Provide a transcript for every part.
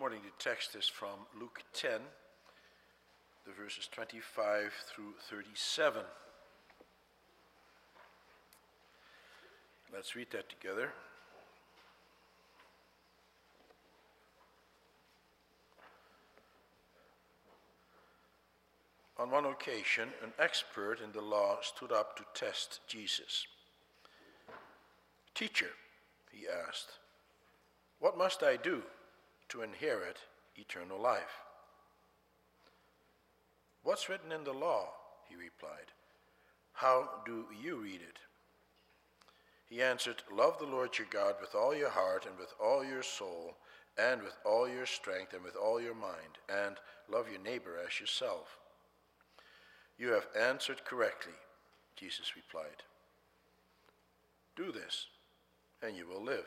morning the text is from Luke 10, the verses 25 through 37. Let's read that together. On one occasion, an expert in the law stood up to test Jesus. Teacher, he asked, what must I do to inherit eternal life? What's written in the law? He replied. How do you read it? He answered, Love the Lord your God with all your heart and with all your soul and with all your strength and with all your mind, and love your neighbor as yourself. You have answered correctly, Jesus replied. Do this, and you will live.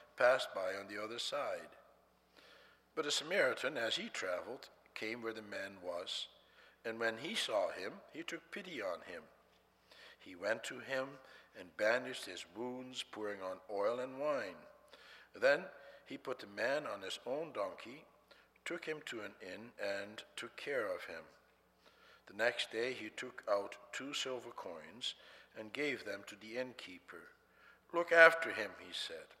passed by on the other side. But a Samaritan, as he traveled, came where the man was, and when he saw him, he took pity on him. He went to him and bandaged his wounds, pouring on oil and wine. Then he put the man on his own donkey, took him to an inn, and took care of him. The next day he took out two silver coins and gave them to the innkeeper. Look after him, he said,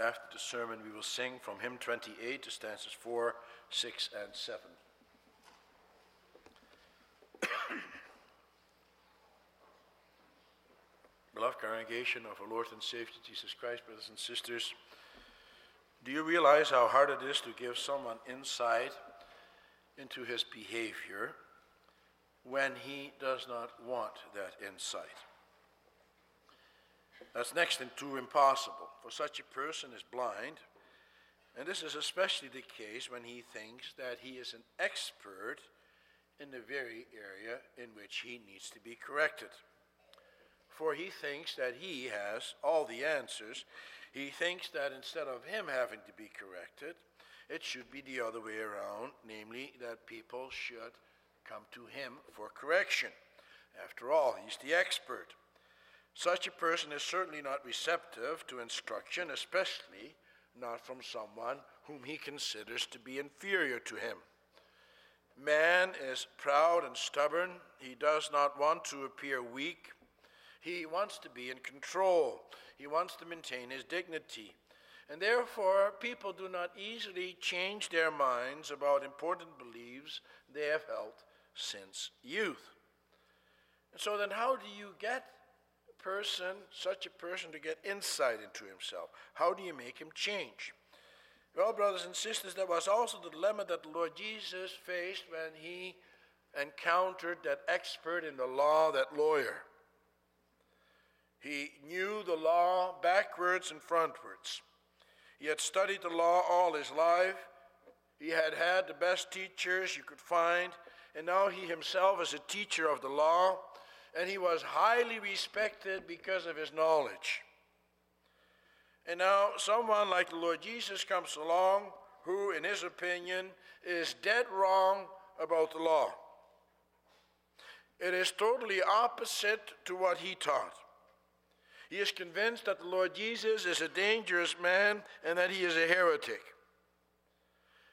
After the sermon, we will sing from hymn 28 to stanzas 4, 6, and 7. Beloved congregation of our Lord and Savior Jesus Christ, brothers and sisters, do you realize how hard it is to give someone insight into his behavior when he does not want that insight? That's next to impossible, for such a person is blind, and this is especially the case when he thinks that he is an expert in the very area in which he needs to be corrected for he thinks that he has all the answers. He thinks that instead of him having to be corrected, it should be the other way around, namely, that people should come to him for correction. After all, he's the expert. Such a person is certainly not receptive to instruction, especially not from someone whom he considers to be inferior to him. Man is proud and stubborn. He does not want to appear weak. He wants to be in control, he wants to maintain his dignity. And therefore, people do not easily change their minds about important beliefs they have held since youth. And so, then, how do you get person, such a person, to get insight into himself? How do you make him change? Well, brothers and sisters, that was also the dilemma that the Lord Jesus faced when he encountered that expert in the law, that lawyer. He knew the law backwards and frontwards. He had studied the law all his life. He had had the best teachers you could find, and now he himself is a teacher of the law, and he was highly respected because of his knowledge. And now, someone like the Lord Jesus comes along who, in his opinion, is dead wrong about the law. It is totally opposite to what he taught. He is convinced that the Lord Jesus is a dangerous man and that he is a heretic.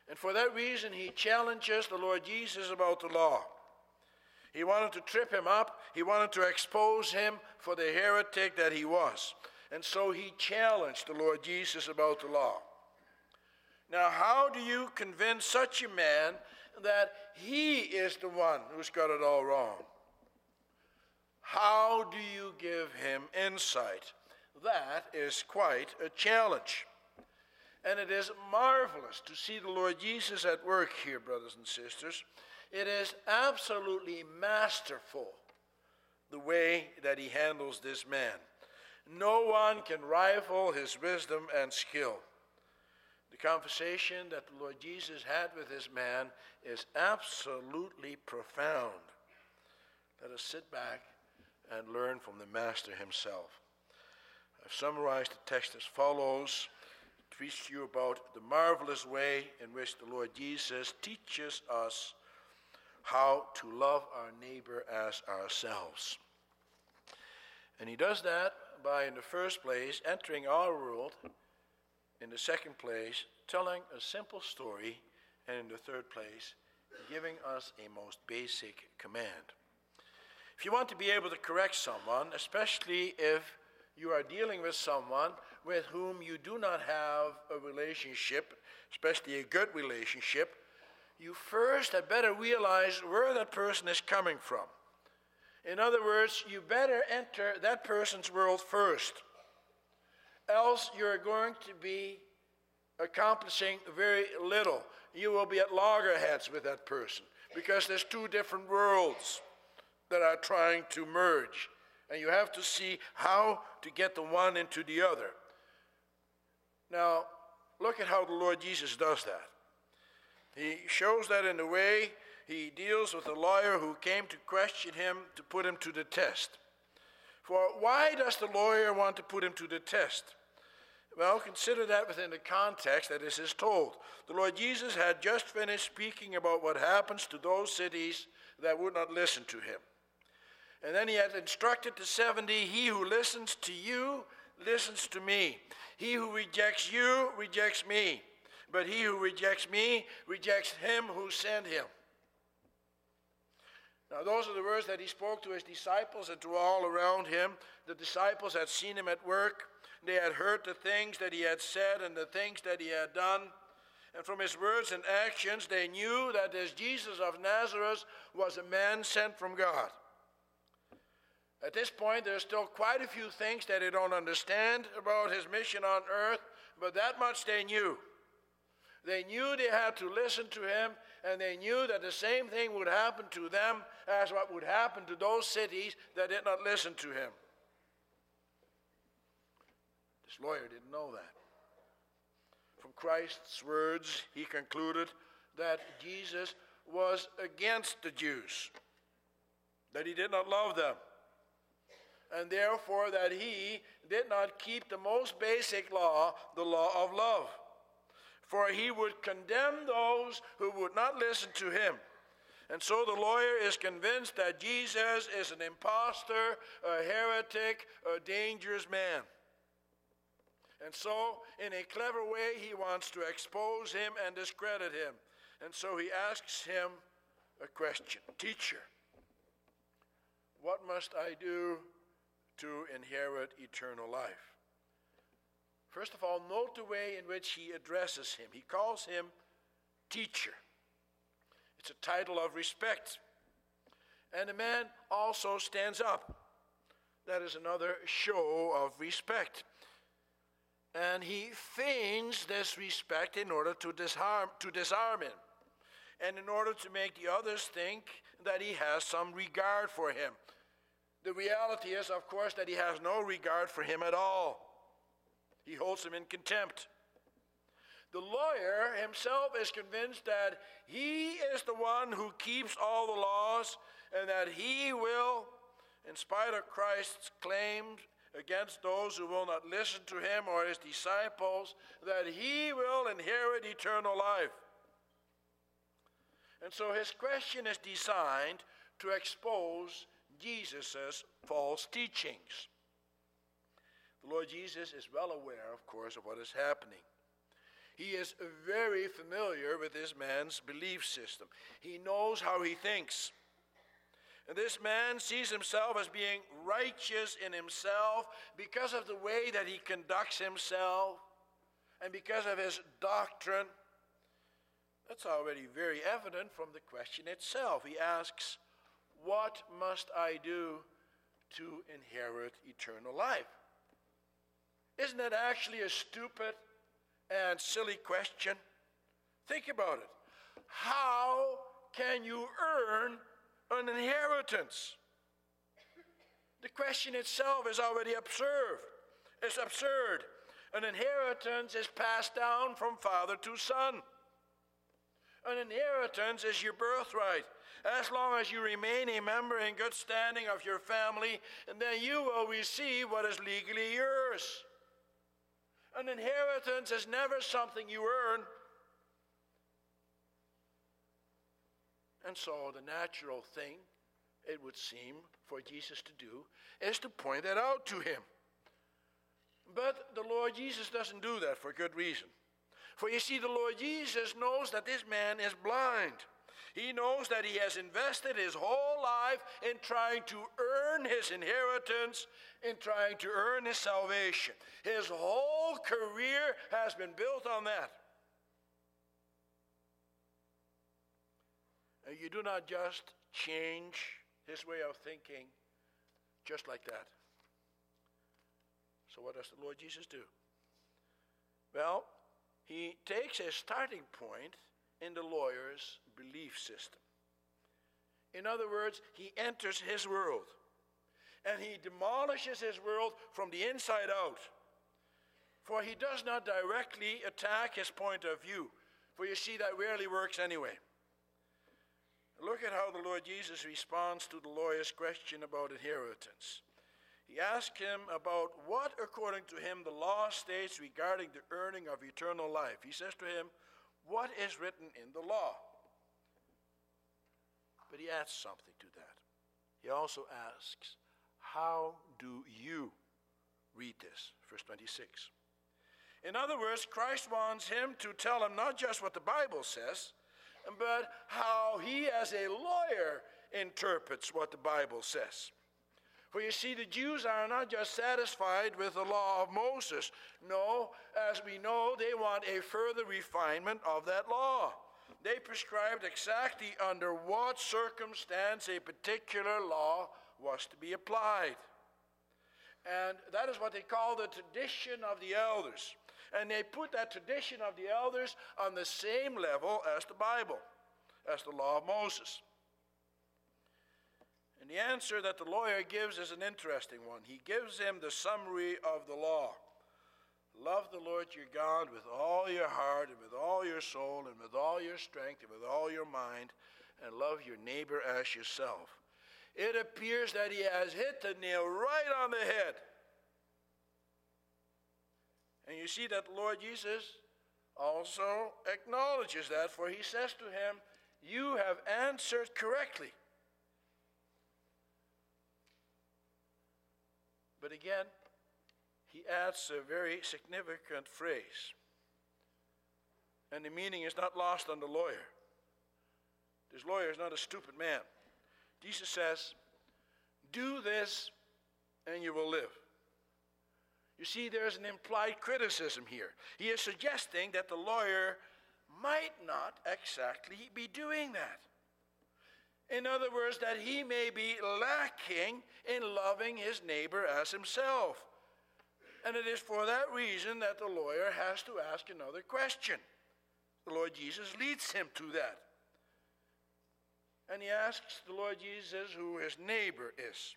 And for that reason, he challenges the Lord Jesus about the law. He wanted to trip him up, he wanted to expose him for the heretic that he was. And so he challenged the Lord Jesus about the law. Now, how do you convince such a man that he is the one who's got it all wrong. How do you give him insight? That is quite a challenge. And it is marvelous to see the Lord Jesus at work here, brothers and sisters. It is absolutely masterful the way that he handles this man. No one can rival his wisdom and skill. The conversation that the Lord Jesus had with this man is absolutely profound. Let us sit back and learn from the Master himself. I've summarized the text as follows preach to you about the marvelous way in which the Lord Jesus teaches us how to love our neighbor as ourselves. And he does that by, in the first place, entering our world, in the second place, telling a simple story, and in the third place, giving us a most basic command. If you want to be able to correct someone, especially if you are dealing with someone with whom you do not have a relationship, especially a good relationship, you first had better realize where that person is coming from. In other words, you better enter that person's world first. Else, you're going to be accomplishing very little. You will be at loggerheads with that person because there's two different worlds that are trying to merge. And you have to see how to get the one into the other. Now, look at how the Lord Jesus does that. He shows that in the way he deals with the lawyer who came to question him to put him to the test. For why does the lawyer want to put him to the test? Well, consider that within the context that this is told. The Lord Jesus had just finished speaking about what happens to those cities that would not listen to him. And then he had instructed the 70 He who listens to you listens to me. He who rejects you rejects me. But he who rejects me rejects him who sent him. Now, those are the words that he spoke to his disciples and to all around him. The disciples had seen him at work. They had heard the things that he had said and the things that he had done. And from his words and actions, they knew that this Jesus of Nazareth was a man sent from God. At this point, there are still quite a few things that they don't understand about his mission on earth, but that much they knew. They knew they had to listen to him, and they knew that the same thing would happen to them as what would happen to those cities that did not listen to him. This lawyer didn't know that. From Christ's words, he concluded that Jesus was against the Jews, that he did not love them and therefore that he did not keep the most basic law, the law of love. For he would condemn those who would not listen to him. And so the lawyer is convinced that Jesus is an impostor, a heretic, a dangerous man. And so, in a clever way, he wants to expose him and discredit him. And so he asks him a question Teacher, what must I do to inherit eternal life. First of all, note the way in which he addresses him. He calls him teacher. It's a title of respect. And the man also stands up. That is another show of respect. And he feigns this respect in order to disarm, to disarm him, and in order to make the others think that he has some regard for him. The reality is, of course, that he has no regard for him at all. He holds him in contempt. The lawyer himself is convinced that he is the one who keeps all the laws and that he will, in spite of Christ's claims against those who will not listen to him or his disciples, that he will inherit eternal life. And so his question is designed to expose Jesus' false teachings. The Lord Jesus is well aware, of course, of what is happening. He is very familiar with this man's belief system. He knows how he thinks. And this man sees himself as being righteous in himself because of the way that he conducts himself and because of his doctrine. That's already very evident from the question itself. He asks, What must I do to inherit eternal life? Isn't that actually a stupid and silly question? Think about it. How can you earn an inheritance? The question itself is already absurd. It's absurd. An inheritance is passed down from father to son. An inheritance is your birthright. As long as you remain a member in good standing of your family, then you will receive what is legally yours. An inheritance is never something you earn. And so the natural thing, it would seem, for Jesus to do is to point that out to him. But the Lord Jesus doesn't do that for good reason. For you see, the Lord Jesus knows that this man is blind. He knows that he has invested his whole life in trying to earn his inheritance, in trying to earn his salvation. His whole career has been built on that. And you do not just change his way of thinking just like that. So, what does the Lord Jesus do? Well, he takes a starting point in the lawyer's belief system. In other words, he enters his world and he demolishes his world from the inside out. For he does not directly attack his point of view, for you see, that rarely works anyway. Look at how the Lord Jesus responds to the lawyer's question about inheritance. He asked him about what, according to him, the law states regarding the earning of eternal life. He says to him, What is written in the law? But he adds something to that. He also asks, How do you read this? Verse 26. In other words, Christ wants him to tell him not just what the Bible says, but how he, as a lawyer, interprets what the Bible says. For you see, the Jews are not just satisfied with the law of Moses. No, as we know, they want a further refinement of that law. They prescribed exactly under what circumstance a particular law was to be applied. And that is what they call the tradition of the elders. And they put that tradition of the elders on the same level as the Bible, as the law of Moses. And the answer that the lawyer gives is an interesting one. He gives him the summary of the law Love the Lord your God with all your heart, and with all your soul, and with all your strength, and with all your mind, and love your neighbor as yourself. It appears that he has hit the nail right on the head. And you see that the Lord Jesus also acknowledges that, for he says to him, You have answered correctly. But again, he adds a very significant phrase. And the meaning is not lost on the lawyer. This lawyer is not a stupid man. Jesus says, Do this and you will live. You see, there's an implied criticism here. He is suggesting that the lawyer might not exactly be doing that. In other words, that he may be lacking in loving his neighbor as himself. And it is for that reason that the lawyer has to ask another question. The Lord Jesus leads him to that. And he asks the Lord Jesus who his neighbor is.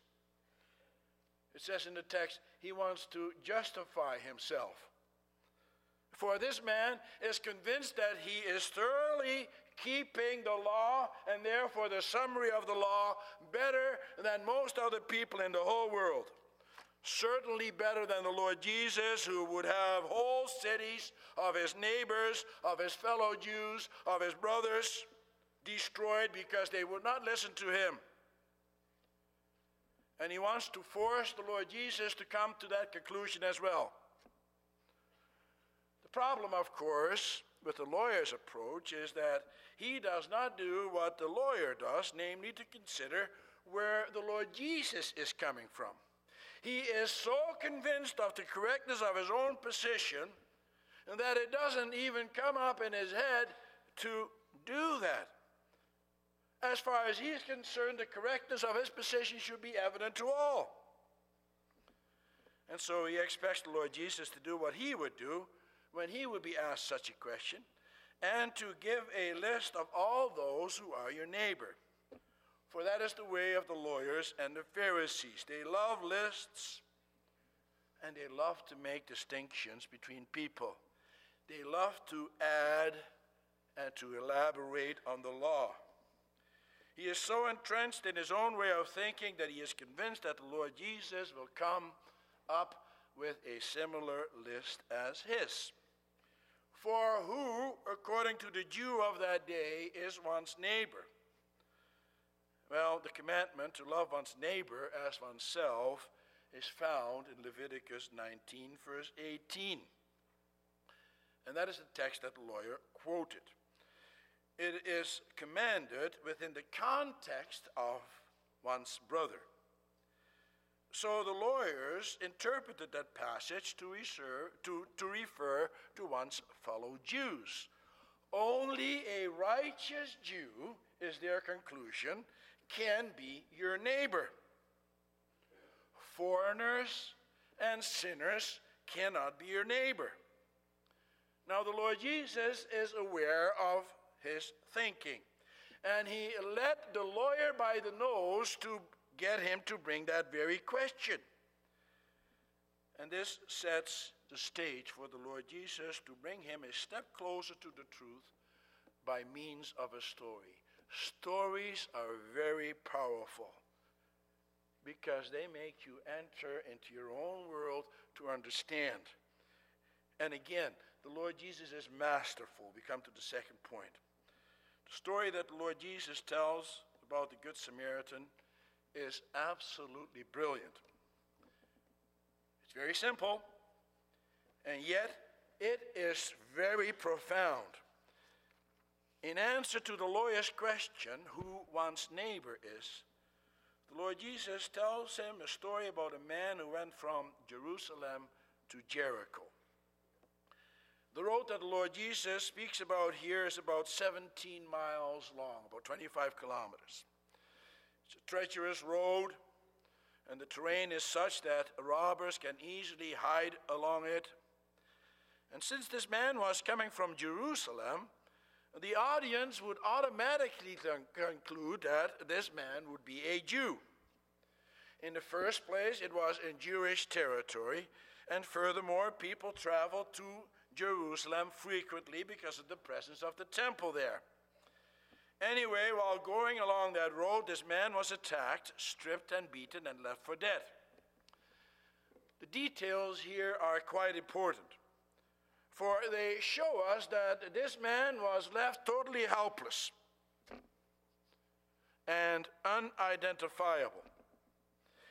It says in the text, he wants to justify himself. For this man is convinced that he is thoroughly keeping the law and therefore the summary of the law better than most other people in the whole world. Certainly better than the Lord Jesus, who would have whole cities of his neighbors, of his fellow Jews, of his brothers destroyed because they would not listen to him. And he wants to force the Lord Jesus to come to that conclusion as well. The problem, of course, with the lawyer's approach is that he does not do what the lawyer does, namely to consider where the Lord Jesus is coming from. He is so convinced of the correctness of his own position that it doesn't even come up in his head to do that. As far as he is concerned, the correctness of his position should be evident to all. And so he expects the Lord Jesus to do what he would do when he would be asked such a question and to give a list of all those who are your neighbor. For that is the way of the lawyers and the Pharisees. They love lists and they love to make distinctions between people. They love to add and to elaborate on the law. He is so entrenched in his own way of thinking that he is convinced that the Lord Jesus will come up with a similar list as his. For who, according to the Jew of that day, is one's neighbor? Well, the commandment to love one's neighbor as oneself is found in Leviticus 19, verse 18. And that is the text that the lawyer quoted it is commanded within the context of one's brother. So the lawyers interpreted that passage to refer, to, to refer to one's fellow Jews. Only a righteous Jew, is their conclusion, can be your neighbor. Foreigners and sinners cannot be your neighbor. Now, the Lord Jesus is aware of his thinking. And he led the lawyer by the nose to get him to bring that very question. And this sets the stage for the Lord Jesus to bring him a step closer to the truth by means of a story. Stories are very powerful because they make you enter into your own world to understand. And again, the Lord Jesus is masterful. We come to the second point. The story that the Lord Jesus tells about the Good Samaritan is absolutely brilliant. It's very simple, and yet it is very profound. In answer to the lawyer's question, who one's neighbor is, the Lord Jesus tells him a story about a man who went from Jerusalem to Jericho. The road that the Lord Jesus speaks about here is about 17 miles long, about 25 kilometers. It's a treacherous road, and the terrain is such that robbers can easily hide along it. And since this man was coming from Jerusalem, the audience would automatically conclude that this man would be a Jew. In the first place, it was in Jewish territory, and furthermore, people traveled to Jerusalem frequently because of the presence of the temple there. Anyway, while going along that road, this man was attacked, stripped, and beaten, and left for dead. The details here are quite important, for they show us that this man was left totally helpless and unidentifiable.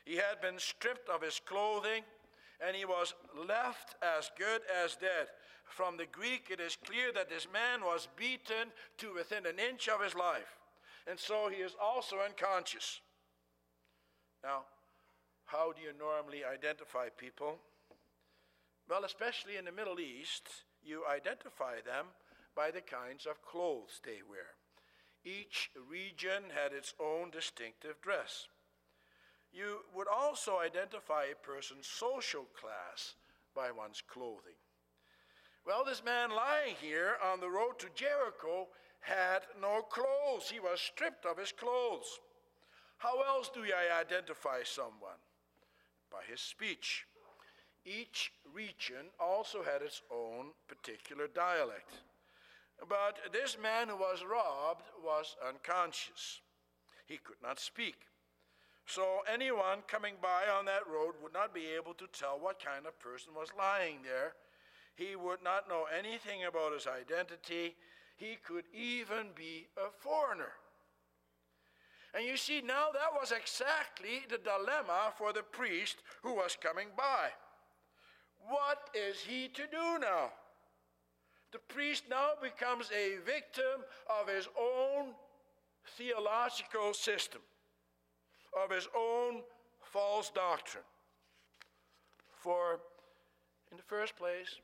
He had been stripped of his clothing and he was left as good as dead. From the Greek, it is clear that this man was beaten to within an inch of his life, and so he is also unconscious. Now, how do you normally identify people? Well, especially in the Middle East, you identify them by the kinds of clothes they wear. Each region had its own distinctive dress. You would also identify a person's social class by one's clothing. Well, this man lying here on the road to Jericho had no clothes. He was stripped of his clothes. How else do I identify someone? By his speech. Each region also had its own particular dialect. But this man who was robbed was unconscious. He could not speak. So anyone coming by on that road would not be able to tell what kind of person was lying there. He would not know anything about his identity. He could even be a foreigner. And you see, now that was exactly the dilemma for the priest who was coming by. What is he to do now? The priest now becomes a victim of his own theological system of his own false doctrine. For, in the first place,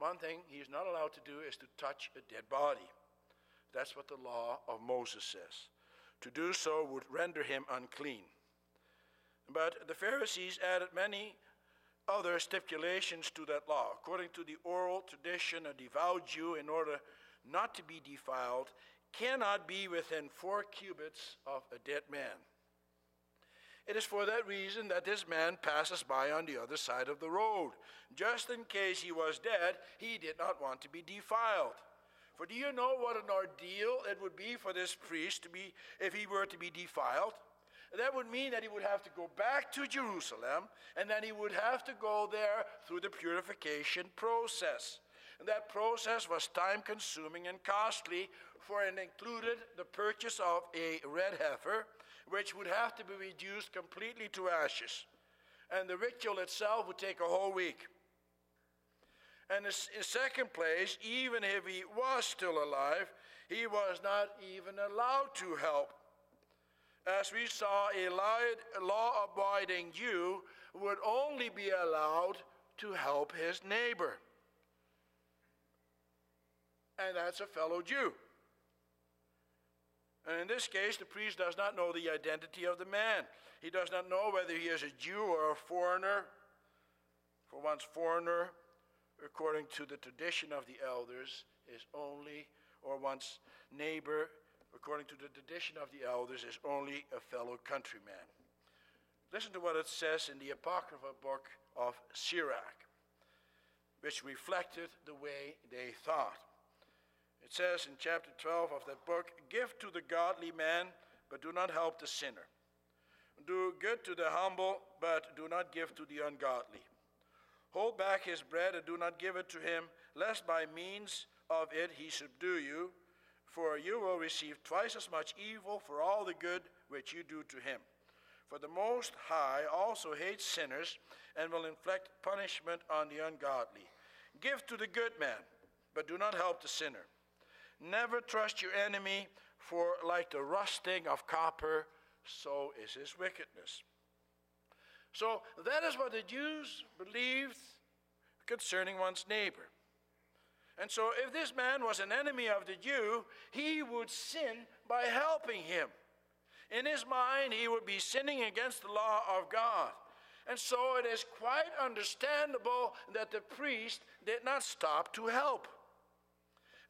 one thing he is not allowed to do is to touch a dead body. That's what the law of Moses says. To do so would render him unclean. But the Pharisees added many other stipulations to that law. According to the oral tradition, a devout Jew, in order not to be defiled, cannot be within four cubits of a dead man. It is for that reason that this man passes by on the other side of the road. Just in case he was dead, he did not want to be defiled. For do you know what an ordeal it would be for this priest to be if he were to be defiled? That would mean that he would have to go back to Jerusalem and then he would have to go there through the purification process. And that process was time consuming and costly, for it included the purchase of a red heifer, which would have to be reduced completely to ashes. And the ritual itself would take a whole week. And in second place, even if he was still alive, he was not even allowed to help. As we saw, a law abiding Jew would only be allowed to help his neighbor. And that's a fellow Jew. And in this case, the priest does not know the identity of the man. He does not know whether he is a Jew or a foreigner. For once, foreigner according to the tradition of the elders, is only, or one's neighbor, according to the tradition of the elders, is only a fellow countryman. Listen to what it says in the Apocrypha book of Sirach, which reflected the way they thought. It says in chapter 12 of that book Give to the godly man, but do not help the sinner. Do good to the humble, but do not give to the ungodly. Hold back his bread and do not give it to him, lest by means of it he subdue you, for you will receive twice as much evil for all the good which you do to him. For the Most High also hates sinners and will inflict punishment on the ungodly. Give to the good man, but do not help the sinner. Never trust your enemy, for like the rusting of copper, so is his wickedness. So that is what the Jews believed concerning one's neighbor. And so, if this man was an enemy of the Jew, he would sin by helping him. In his mind, he would be sinning against the law of God. And so, it is quite understandable that the priest did not stop to help.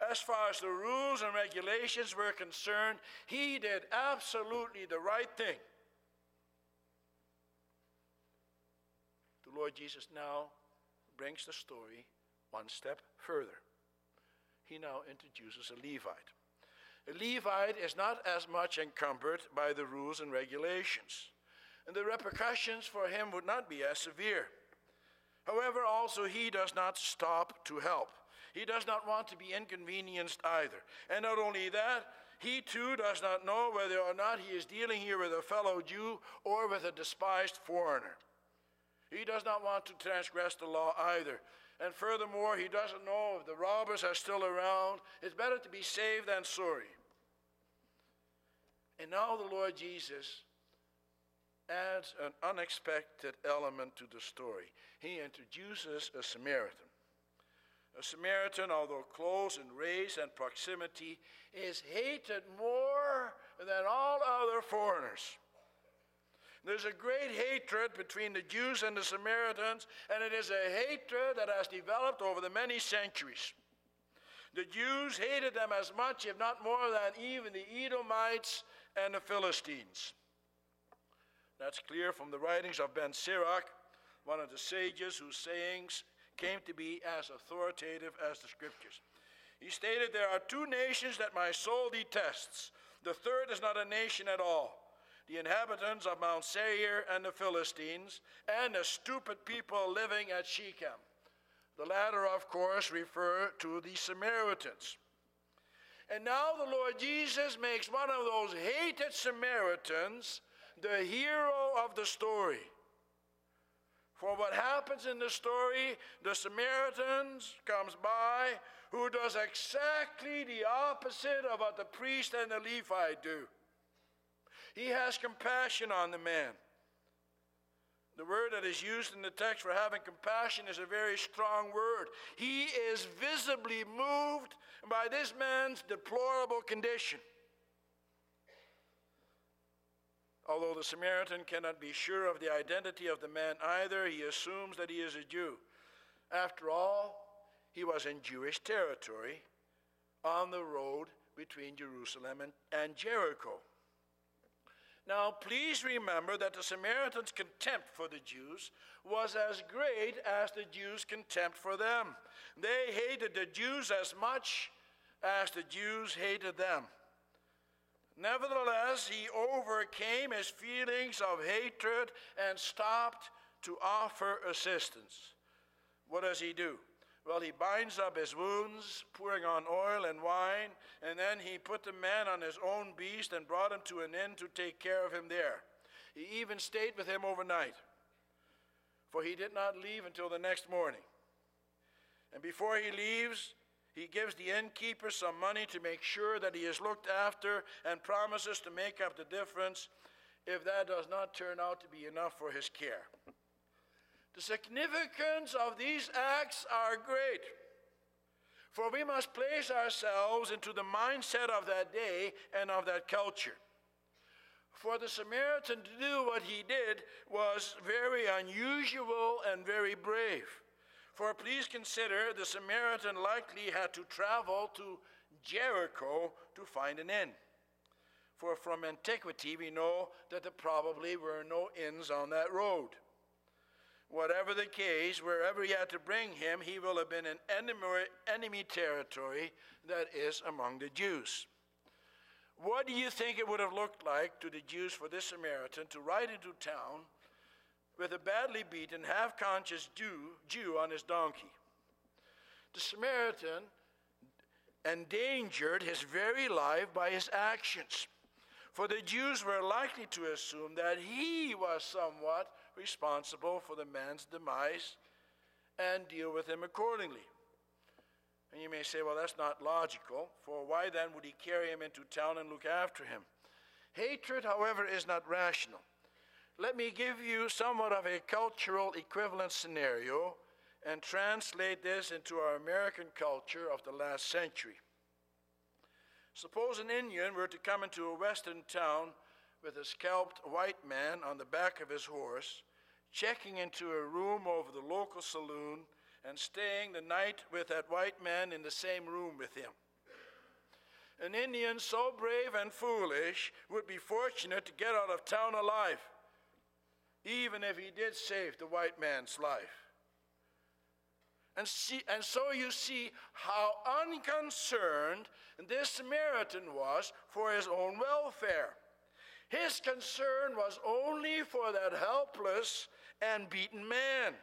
As far as the rules and regulations were concerned, he did absolutely the right thing. the Lord Jesus now brings the story one step further. He now introduces a Levite. A Levite is not as much encumbered by the rules and regulations, and the repercussions for him would not be as severe. However, also he does not stop to help. He does not want to be inconvenienced either. And not only that, he too does not know whether or not he is dealing here with a fellow Jew or with a despised foreigner. He does not want to transgress the law either. And furthermore, he doesn't know if the robbers are still around. It's better to be saved than sorry. And now the Lord Jesus adds an unexpected element to the story. He introduces a Samaritan. A Samaritan, although close in race and proximity, is hated more than all other foreigners. There's a great hatred between the Jews and the Samaritans, and it is a hatred that has developed over the many centuries. The Jews hated them as much, if not more, than even the Edomites and the Philistines. That's clear from the writings of Ben Sirach, one of the sages whose sayings came to be as authoritative as the scriptures. He stated, There are two nations that my soul detests. The third is not a nation at all the inhabitants of Mount Seir and the Philistines, and the stupid people living at Shechem. The latter, of course, refer to the Samaritans. And now the Lord Jesus makes one of those hated Samaritans the hero of the story. For what happens in the story, the Samaritans comes by who does exactly the opposite of what the priest and the Levite do. He has compassion on the man. The word that is used in the text for having compassion is a very strong word. He is visibly moved by this man's deplorable condition. Although the Samaritan cannot be sure of the identity of the man either, he assumes that he is a Jew. After all, he was in Jewish territory on the road between Jerusalem and, and Jericho. Now, please remember that the Samaritans' contempt for the Jews was as great as the Jews' contempt for them. They hated the Jews as much as the Jews hated them. Nevertheless, he overcame his feelings of hatred and stopped to offer assistance. What does he do? Well, he binds up his wounds, pouring on oil and wine, and then he put the man on his own beast and brought him to an inn to take care of him there. He even stayed with him overnight, for he did not leave until the next morning. And before he leaves, he gives the innkeeper some money to make sure that he is looked after and promises to make up the difference if that does not turn out to be enough for his care. The significance of these acts are great. For we must place ourselves into the mindset of that day and of that culture. For the Samaritan to do what he did was very unusual and very brave. For please consider the Samaritan likely had to travel to Jericho to find an inn. For from antiquity we know that there probably were no inns on that road. Whatever the case, wherever he had to bring him, he will have been in enemy, enemy territory that is among the Jews. What do you think it would have looked like to the Jews for this Samaritan to ride into town with a badly beaten, half conscious Jew, Jew on his donkey. The Samaritan endangered his very life by his actions. For the Jews were likely to assume that he was somewhat responsible for the man's demise and deal with him accordingly. And you may say, well, that's not logical, for why then would he carry him into town and look after him? Hatred, however, is not rational. Let me give you somewhat of a cultural equivalent scenario and translate this into our American culture of the last century. Suppose an Indian were to come into a western town with a scalped white man on the back of his horse, checking into a room over the local saloon, and staying the night with that white man in the same room with him. An Indian so brave and foolish would be fortunate to get out of town alive even if he did save the white man's life. And, see, and so you see how unconcerned this Samaritan was for his own welfare. His concern was only for that helpless and beaten man.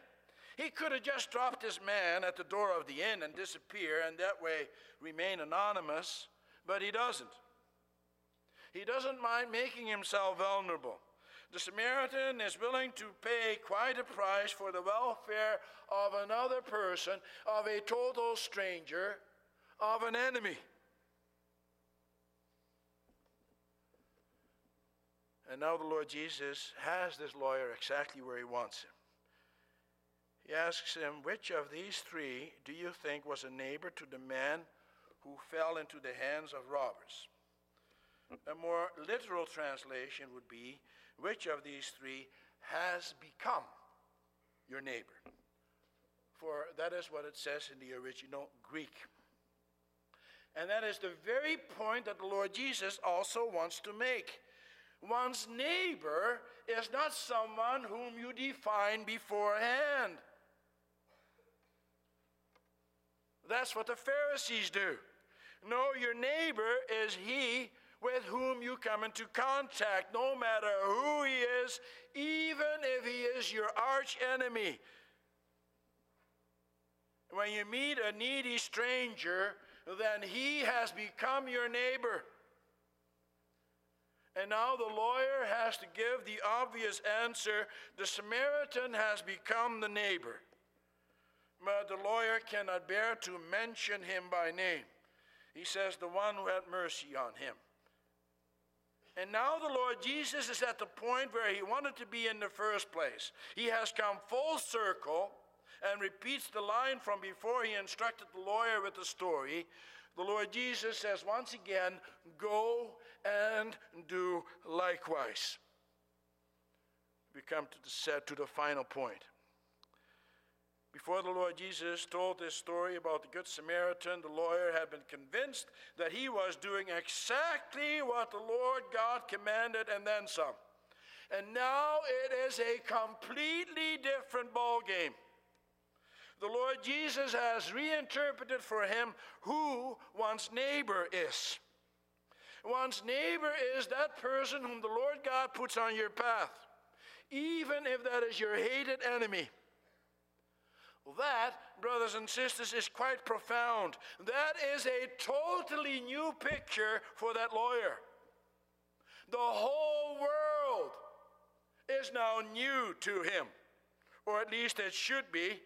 He could have just dropped this man at the door of the inn and disappear and that way remain anonymous, but he doesn't. He doesn't mind making himself vulnerable. The Samaritan is willing to pay quite a price for the welfare of another person, of a total stranger, of an enemy. And now the Lord Jesus has this lawyer exactly where he wants him. He asks him, Which of these three do you think was a neighbor to the man who fell into the hands of robbers? A more literal translation would be, which of these three has become your neighbor? For that is what it says in the original Greek. And that is the very point that the Lord Jesus also wants to make. One's neighbor is not someone whom you define beforehand. That's what the Pharisees do. No, your neighbor is he with whom you come into contact, no matter who he is, even if he is your arch enemy. When you meet a needy stranger, then he has become your neighbor. And now the lawyer has to give the obvious answer the Samaritan has become the neighbor. But the lawyer cannot bear to mention him by name. He says, The one who had mercy on him. And now the Lord Jesus is at the point where he wanted to be in the first place. He has come full circle and repeats the line from before he instructed the lawyer with the story. The Lord Jesus says once again, Go and do likewise. We come to the, set, to the final point. Before the Lord Jesus told this story about the Good Samaritan, the lawyer had been convinced that he was doing exactly what the Lord God commanded and then some. And now it is a completely different ball game. The Lord Jesus has reinterpreted for him who one's neighbor is. One's neighbor is that person whom the Lord God puts on your path, even if that is your hated enemy. That, brothers and sisters, is quite profound. That is a totally new picture for that lawyer. The whole world is now new to him, or at least it should be.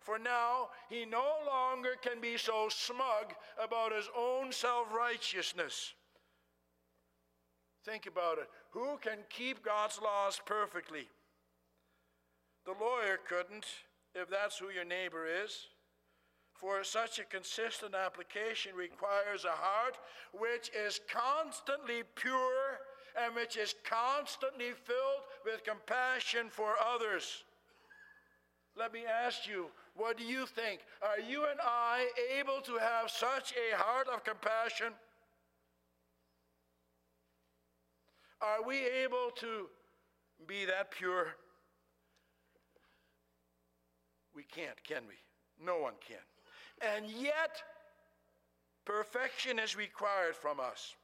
For now, he no longer can be so smug about his own self righteousness. Think about it. Who can keep God's laws perfectly? The lawyer couldn't if that's who your neighbor is. For such a consistent application requires a heart which is constantly pure and which is constantly filled with compassion for others. Let me ask you, what do you think? Are you and I able to have such a heart of compassion? Are we able to be that pure? We can't, can we? No one can. And yet, perfection is required from us.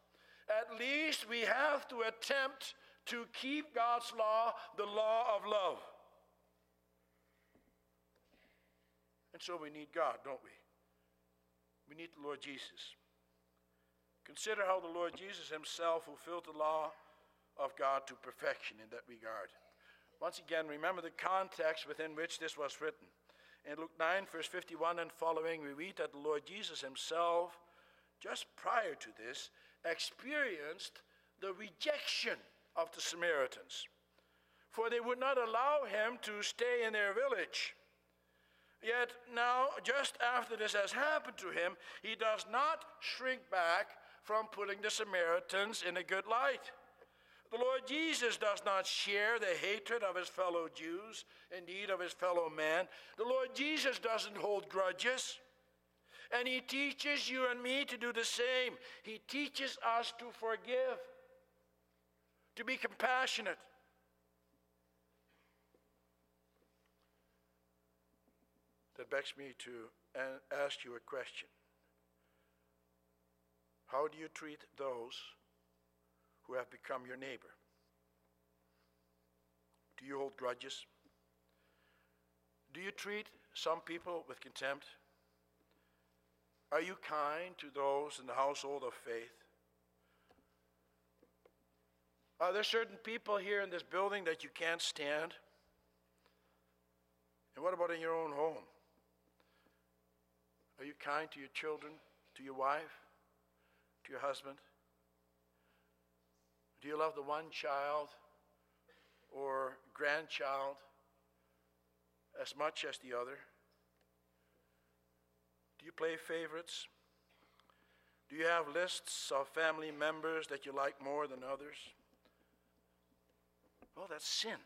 At least we have to attempt to keep God's law the law of love. And so we need God, don't we? We need the Lord Jesus. Consider how the Lord Jesus himself fulfilled the law of God to perfection in that regard. Once again, remember the context within which this was written. In Luke 9, verse 51 and following, we read that the Lord Jesus himself, just prior to this, experienced the rejection of the Samaritans. For they would not allow him to stay in their village. Yet now, just after this has happened to him, he does not shrink back from putting the Samaritans in a good light. The Lord Jesus does not share the hatred of his fellow Jews, indeed of his fellow man. The Lord Jesus doesn't hold grudges. And he teaches you and me to do the same. He teaches us to forgive, to be compassionate. That begs me to ask you a question. How do you treat those who have become your neighbor? Do you hold grudges? Do you treat some people with contempt? Are you kind to those in the household of faith? Are there certain people here in this building that you can't stand? And what about in your own home? Are you kind to your children, to your wife, to your husband? Do you love the one child or grandchild as much as the other? Do you play favorites? Do you have lists of family members that you like more than others? Well, that's sin.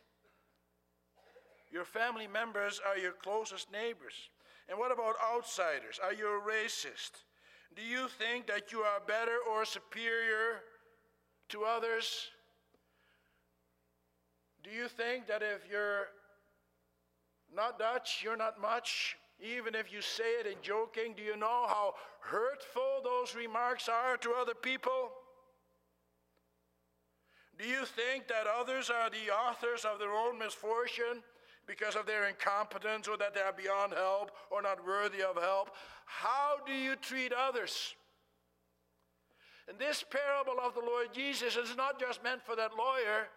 Your family members are your closest neighbors. And what about outsiders? Are you a racist? Do you think that you are better or superior to others? Do you think that if you're not Dutch, you're not much? Even if you say it in joking, do you know how hurtful those remarks are to other people? Do you think that others are the authors of their own misfortune because of their incompetence or that they are beyond help or not worthy of help? How do you treat others? And this parable of the Lord Jesus is not just meant for that lawyer.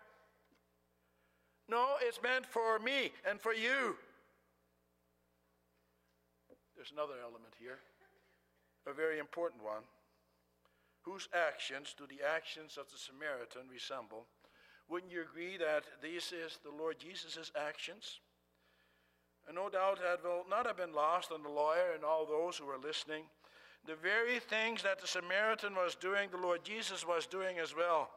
No, it's meant for me and for you. There's another element here, a very important one. whose actions do the actions of the Samaritan resemble? Wouldn't you agree that this is the Lord Jesus' actions? And no doubt that will not have been lost on the lawyer and all those who are listening. The very things that the Samaritan was doing, the Lord Jesus was doing as well.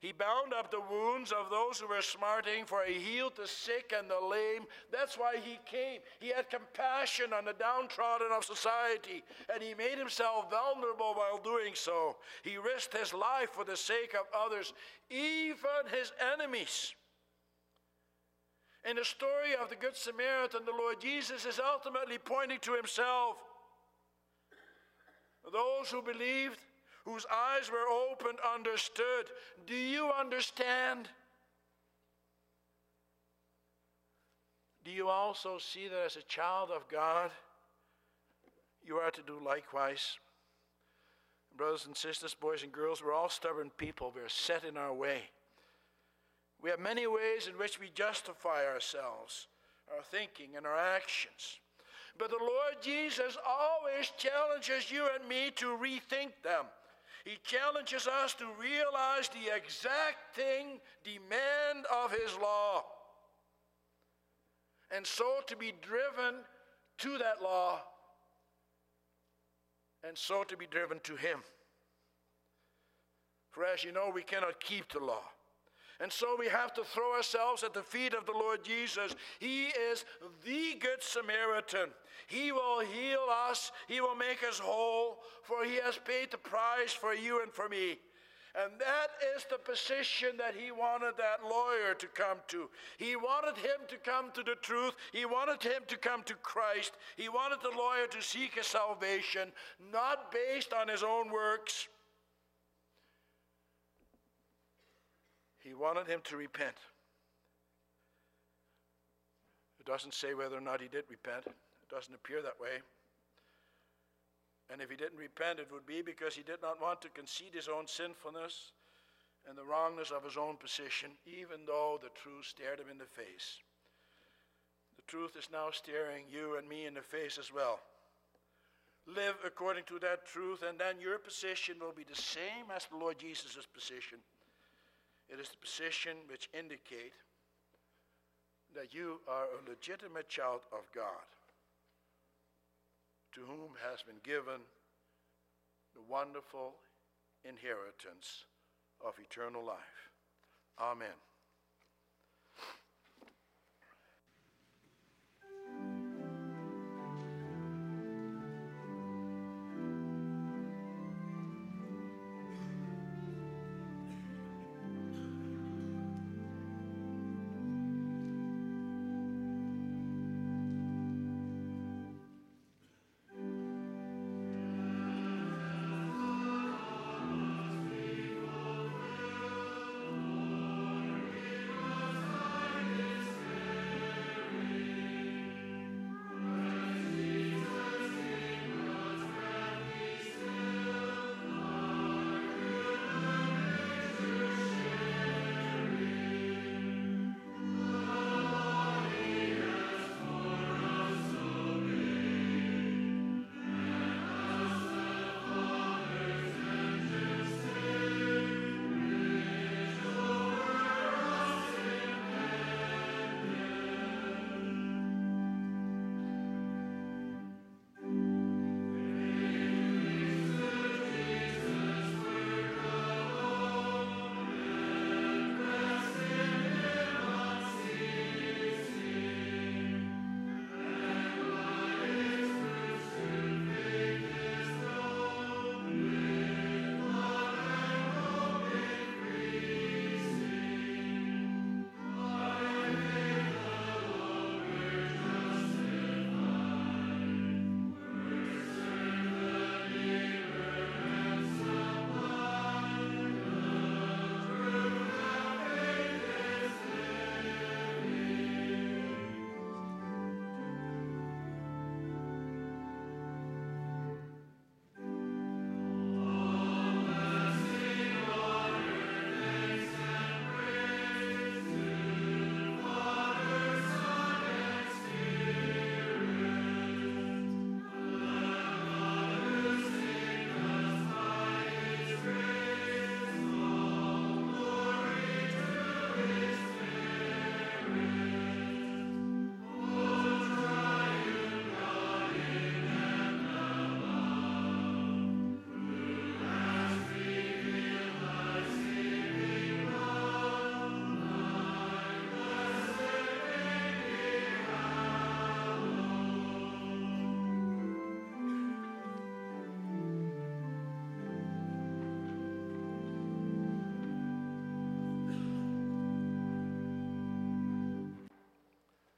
He bound up the wounds of those who were smarting, for he healed the sick and the lame. That's why he came. He had compassion on the downtrodden of society, and he made himself vulnerable while doing so. He risked his life for the sake of others, even his enemies. In the story of the Good Samaritan, the Lord Jesus is ultimately pointing to himself. Those who believed whose eyes were opened understood. Do you understand? Do you also see that as a child of God, you are to do likewise? Brothers and sisters, boys and girls, we're all stubborn people. We're set in our way. We have many ways in which we justify ourselves, our thinking, and our actions. But the Lord Jesus always challenges you and me to rethink them he challenges us to realize the exacting demand of His law. And so to be driven to that law, and so to be driven to Him. For as you know, we cannot keep the law. And so we have to throw ourselves at the feet of the Lord Jesus. He is the Good Samaritan. He will heal us, He will make us whole, for He has paid the price for you and for me. And that is the position that he wanted that lawyer to come to. He wanted him to come to the truth. He wanted him to come to Christ. He wanted the lawyer to seek his salvation, not based on his own works, He wanted him to repent. It doesn't say whether or not he did repent, it doesn't appear that way. And if he didn't repent, it would be because he did not want to concede his own sinfulness and the wrongness of his own position, even though the truth stared him in the face. The truth is now staring you and me in the face as well. Live according to that truth, and then your position will be the same as the Lord Jesus' position. It is the position which indicate that you are a legitimate child of God to whom has been given the wonderful inheritance of eternal life. Amen.